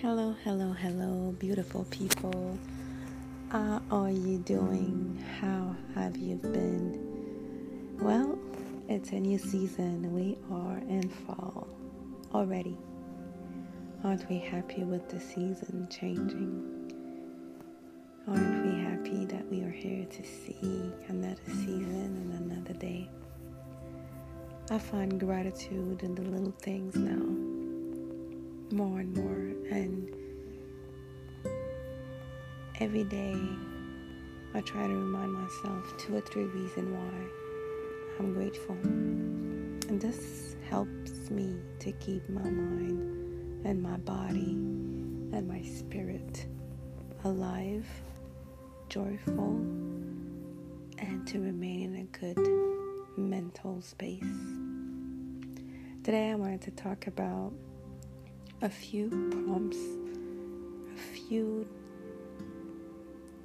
Hello, hello, hello, beautiful people. How are you doing? How have you been? Well, it's a new season. We are in fall already. Aren't we happy with the season changing? Aren't we happy that we are here to see another season and another day? I find gratitude in the little things now more and more. And every day I try to remind myself two or three reasons why I'm grateful. And this helps me to keep my mind and my body and my spirit alive, joyful, and to remain in a good mental space. Today I wanted to talk about a few prompts, a few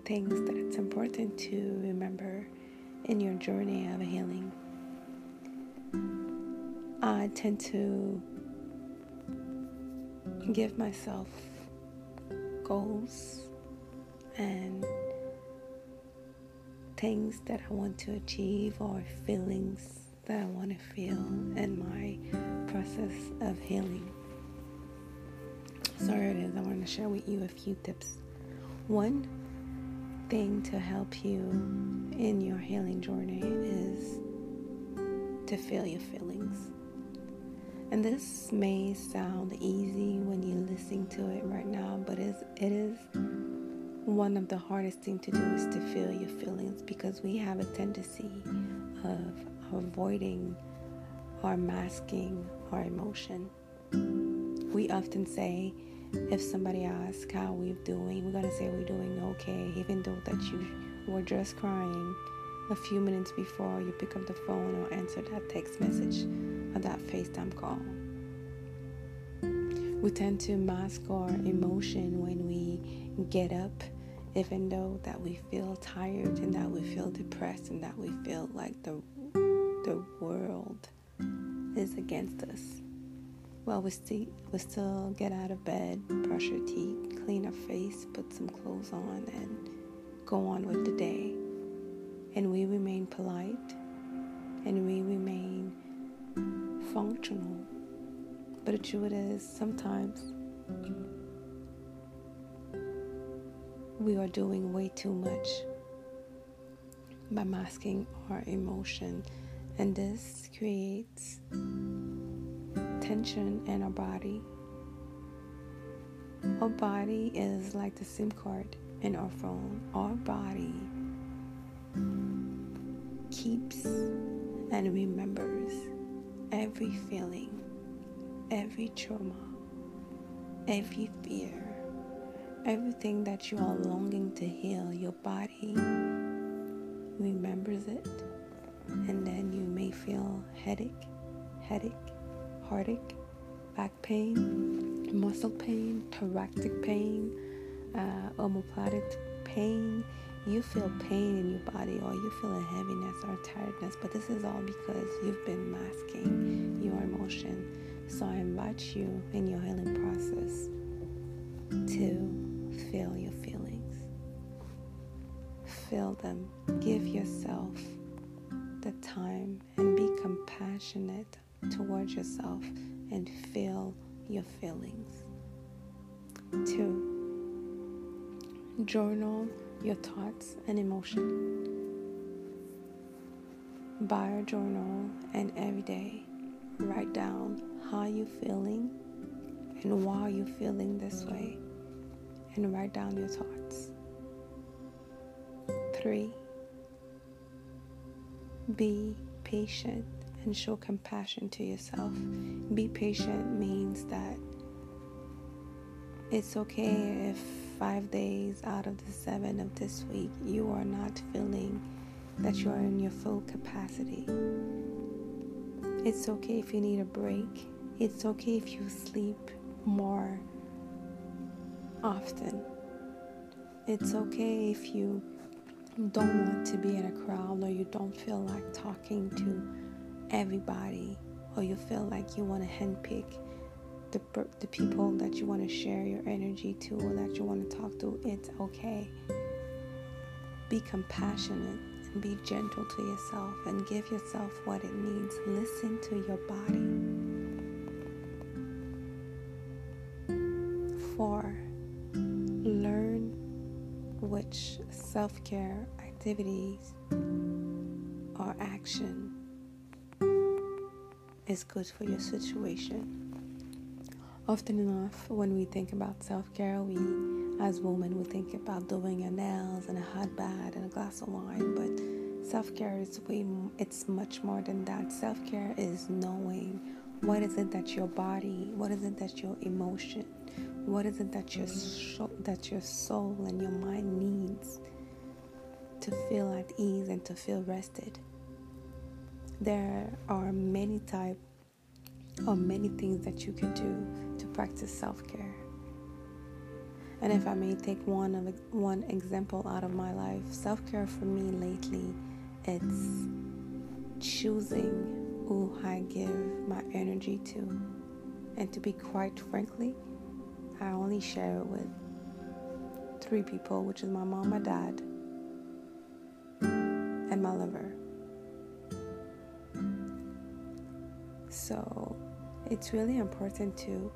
things that it's important to remember in your journey of healing. I tend to give myself goals and things that I want to achieve or feelings that I want to feel in my process of healing. So here it is. I want to share with you a few tips. One thing to help you in your healing journey is to feel your feelings. And this may sound easy when you're listening to it right now, but it is one of the hardest things to do is to feel your feelings because we have a tendency of avoiding or masking our emotion. We often say, if somebody asks how we're doing, we're gonna say we're doing okay, even though that you were just crying a few minutes before you pick up the phone or answer that text message or that FaceTime call. We tend to mask our emotion when we get up, even though that we feel tired and that we feel depressed and that we feel like the the world is against us. Well, we still, we still get out of bed, brush our teeth, clean our face, put some clothes on, and go on with the day. And we remain polite and we remain functional. But the truth is, sometimes we are doing way too much by masking our emotion, and this creates tension in our body. Our body is like the SIM card in our phone. Our body keeps and remembers every feeling, every trauma, every fear, everything that you are longing to heal. Your body remembers it, and then you may feel headache, headache, heartache, back pain, muscle pain, thoracic pain, uh, omoplate pain. You feel pain in your body, or you feel a heaviness or tiredness, but this is all because you've been masking your emotion. So I invite you in your healing process to feel your feelings. Feel them. Give yourself the time and be compassionate towards yourself and feel your feelings. Two, journal your thoughts and emotions. Buy a journal and every day write down how you're feeling and why you're feeling this way and write down your thoughts. Three, be patient and show compassion to yourself. Be patient means that it's okay if five days out of the seven of this week you are not feeling that you are in your full capacity. It's okay if you need a break. It's okay if you sleep more often. It's okay if you don't want to be in a crowd or you don't feel like talking to everybody or you feel like you want to handpick the, the people that you want to share your energy to or that you want to talk to, it's okay. Be compassionate and be gentle to yourself and give yourself what it needs. Listen to your body. Four, learn which self care activities or action is good for your situation. Often enough, when we think about self care, we, as women, we think about doing our nails and a hot bath and a glass of wine. But self care is way, it's much more than that. Self care is knowing what is it that your body, what is it that your emotion, what is it that your that your soul and your mind needs to feel at ease and to feel rested. There are many type or many things that you can do to practice self-care. And if I may take one of one example out of my life, self-care for me lately, it's choosing who I give my energy to. And to be quite frankly, I only share it with three people, which is my mom, my dad, and my lover. So it's really important to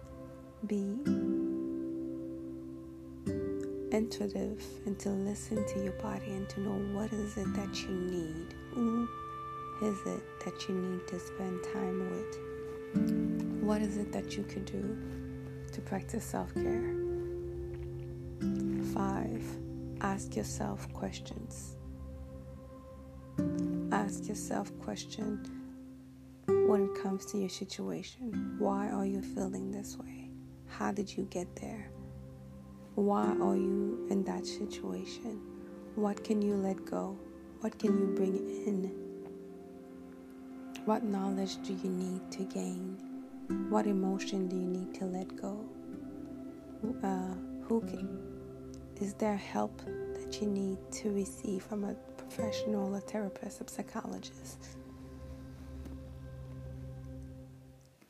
be intuitive and to listen to your body and to know what is it that you need. Who is it that you need to spend time with? What is it that you could do to practice self care? Five, ask yourself questions. Ask yourself questions when it comes to your situation. Why are you feeling this way? How did you get there? Why are you in that situation? What can you let go? What can you bring in? What knowledge do you need to gain? What emotion do you need to let go? Uh, who can, is there help that you need to receive from a professional, a therapist, a psychologist?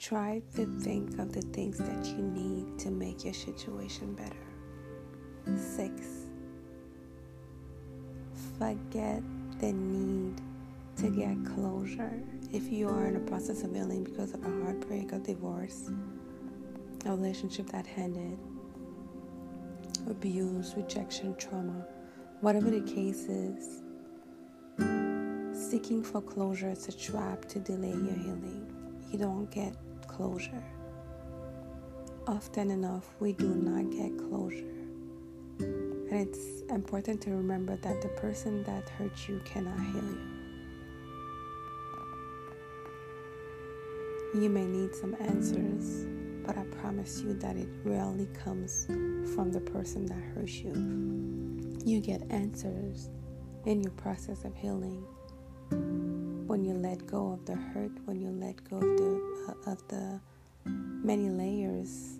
Try to think of the things that you need to make your situation better. Six, forget the need to get closure. If you are in a process of healing because of a heartbreak, a divorce, a relationship that ended, abuse, rejection, trauma, whatever the case is, seeking for closure is a trap to delay your healing. You don't get closure. Often enough, we do not get closure. And it's important to remember that the person that hurt you cannot heal you. You may need some answers, but I promise you that it rarely comes from the person that hurts you. You get answers in your process of healing when you let go of the hurt, when you let go of the uh, of the many layers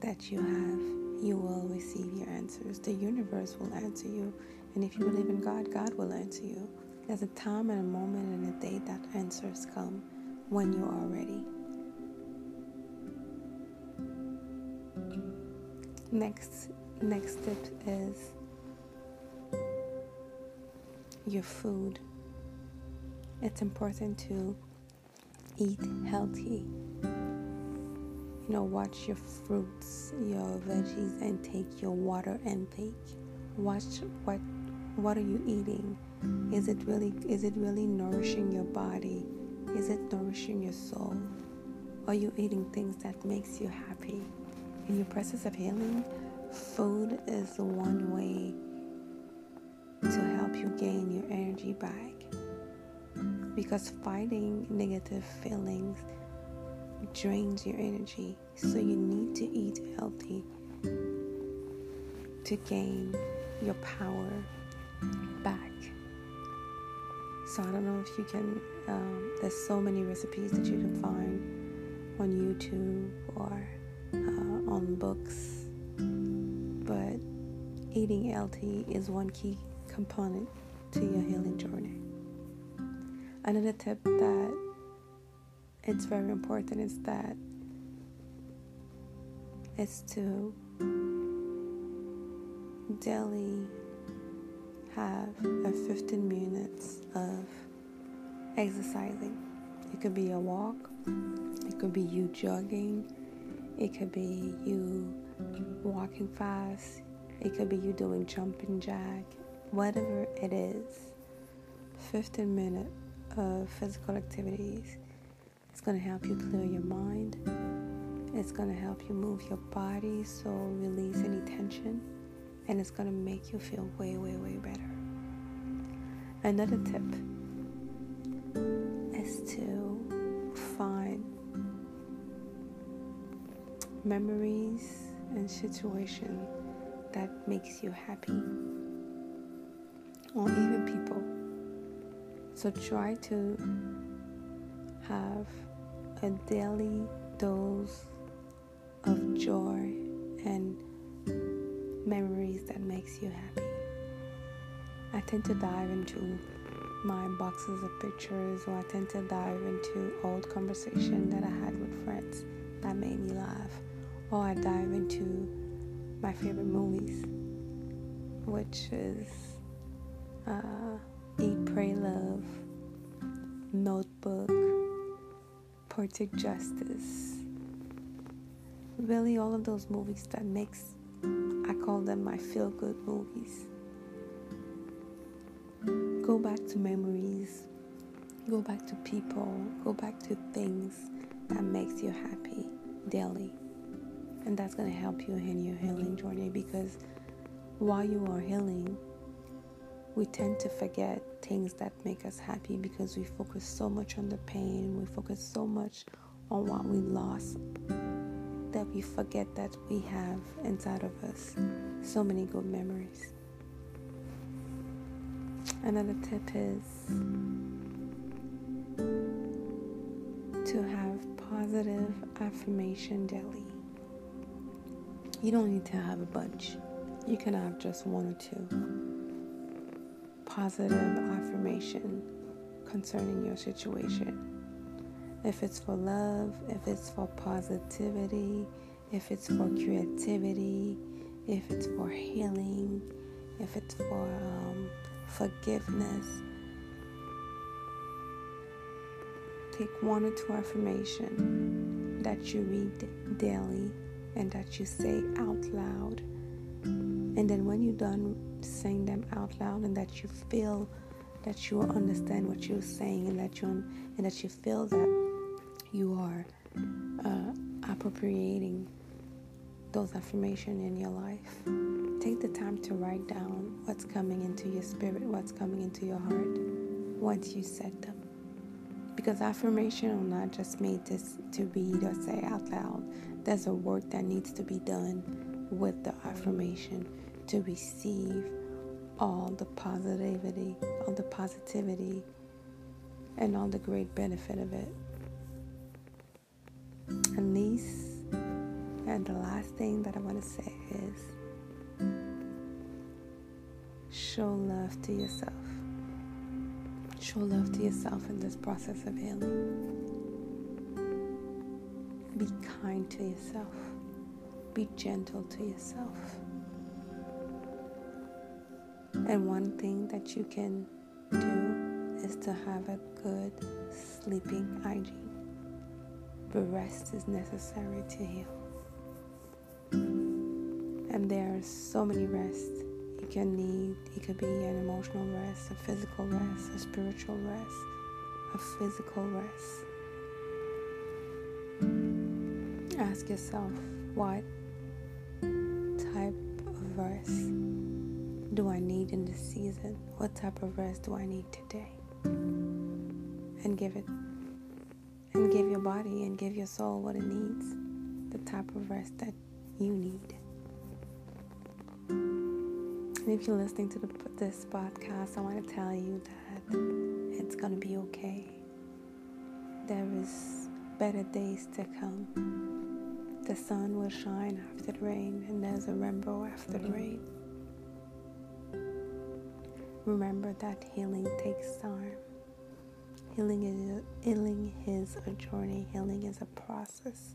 that you have, you will receive your answers. The universe will answer you, and if you believe in God, God will answer you. There's a time and a moment and a day that answers come when you are ready. Next, next tip is your food. It's important to eat healthy. You know, watch your fruits, your veggies intake, your water intake. Watch what what are you eating? Is it really is it really nourishing your body? Is it nourishing your soul? Are you eating things that makes you happy? In your process of healing, food is the one way to help you gain your energy back. Because fighting negative feelings drains your energy. So you need to eat healthy to gain your power back. So I don't know if you can, um, there's so many recipes that you can find on YouTube or uh, on books. But eating healthy is one key component to your healing journey. Another tip that it's very important is that it's to daily have a 15 minutes of exercising. It could be a walk, it could be you jogging, it could be you walking fast, it could be you doing jumping jack, whatever it is. 15 minutes of physical activities. It's going to help you clear your mind. It's going to help you move your body so release any tension and it's going to make you feel way way way better. Another tip is to find memories and situations that makes you happy or even people so try to have a daily dose of joy and memories that makes you happy. I tend to dive into my boxes of pictures or I tend to dive into old conversation that I had with friends that made me laugh or I dive into my favorite movies which is uh, Eat, Pray, Love, Notebook, Poetic Justice. Really, all of those movies that makes, I call them my feel good movies. Go back to memories, go back to people, go back to things that makes you happy daily. And that's going to help you in your healing journey because while you are healing, we tend to forget things that make us happy because we focus so much on the pain, we focus so much on what we lost that we forget that we have inside of us so many good memories. Another tip is to have positive affirmation daily. You don't need to have a bunch, you can have just one or two positive affirmation concerning your situation. If it's for love, if it's for positivity, if it's for creativity, if it's for healing, if it's for um, forgiveness, take one or two affirmation that you read daily and that you say out loud. And then when you're done saying them out loud and that you feel that you understand what you're saying and that you and that you feel that you are uh, appropriating those affirmations in your life. Take the time to write down what's coming into your spirit, what's coming into your heart once you said them. Because affirmation are not just made to, to read or say out loud. There's a work that needs to be done with the affirmation to receive all the positivity, all the positivity, and all the great benefit of it. And least, and the last thing that I want to say is show love to yourself. Show love to yourself in this process of healing. Be kind to yourself. Be gentle to yourself. And one thing that you can do is to have a good sleeping hygiene. But rest is necessary to heal. And there are so many rests you can need. It could be an emotional rest, a physical rest, a spiritual rest, a physical rest. Ask yourself what type of rest do I need in this season? What type of rest do I need today? And give it. And give your body and give your soul what it needs. The type of rest that you need. And if you're listening to the, this podcast, I want to tell you that it's going to be okay. There is better days to come. The sun will shine after the rain, and there's a rainbow after the rain. Remember that healing takes time. Healing is healing is a journey. Healing is a process.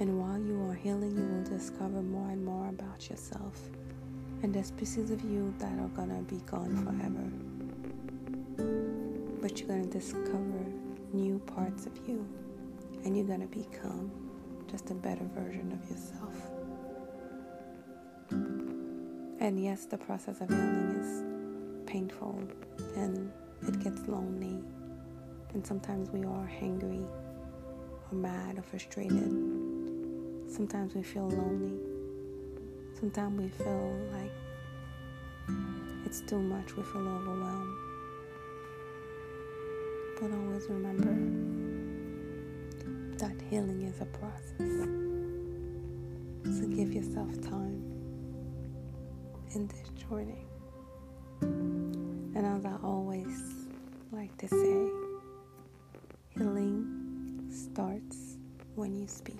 And while you are healing, you will discover more and more about yourself. And there's pieces of you that are gonna be gone forever. But you're gonna discover new parts of you. And you're gonna become just a better version of yourself. And yes, the process of healing is painful and it gets lonely. And sometimes we are angry or mad or frustrated. Sometimes we feel lonely. Sometimes we feel like it's too much, we feel overwhelmed. But always remember that healing is a process. So give yourself time in this journey. And as I always like to say, healing starts when you speak.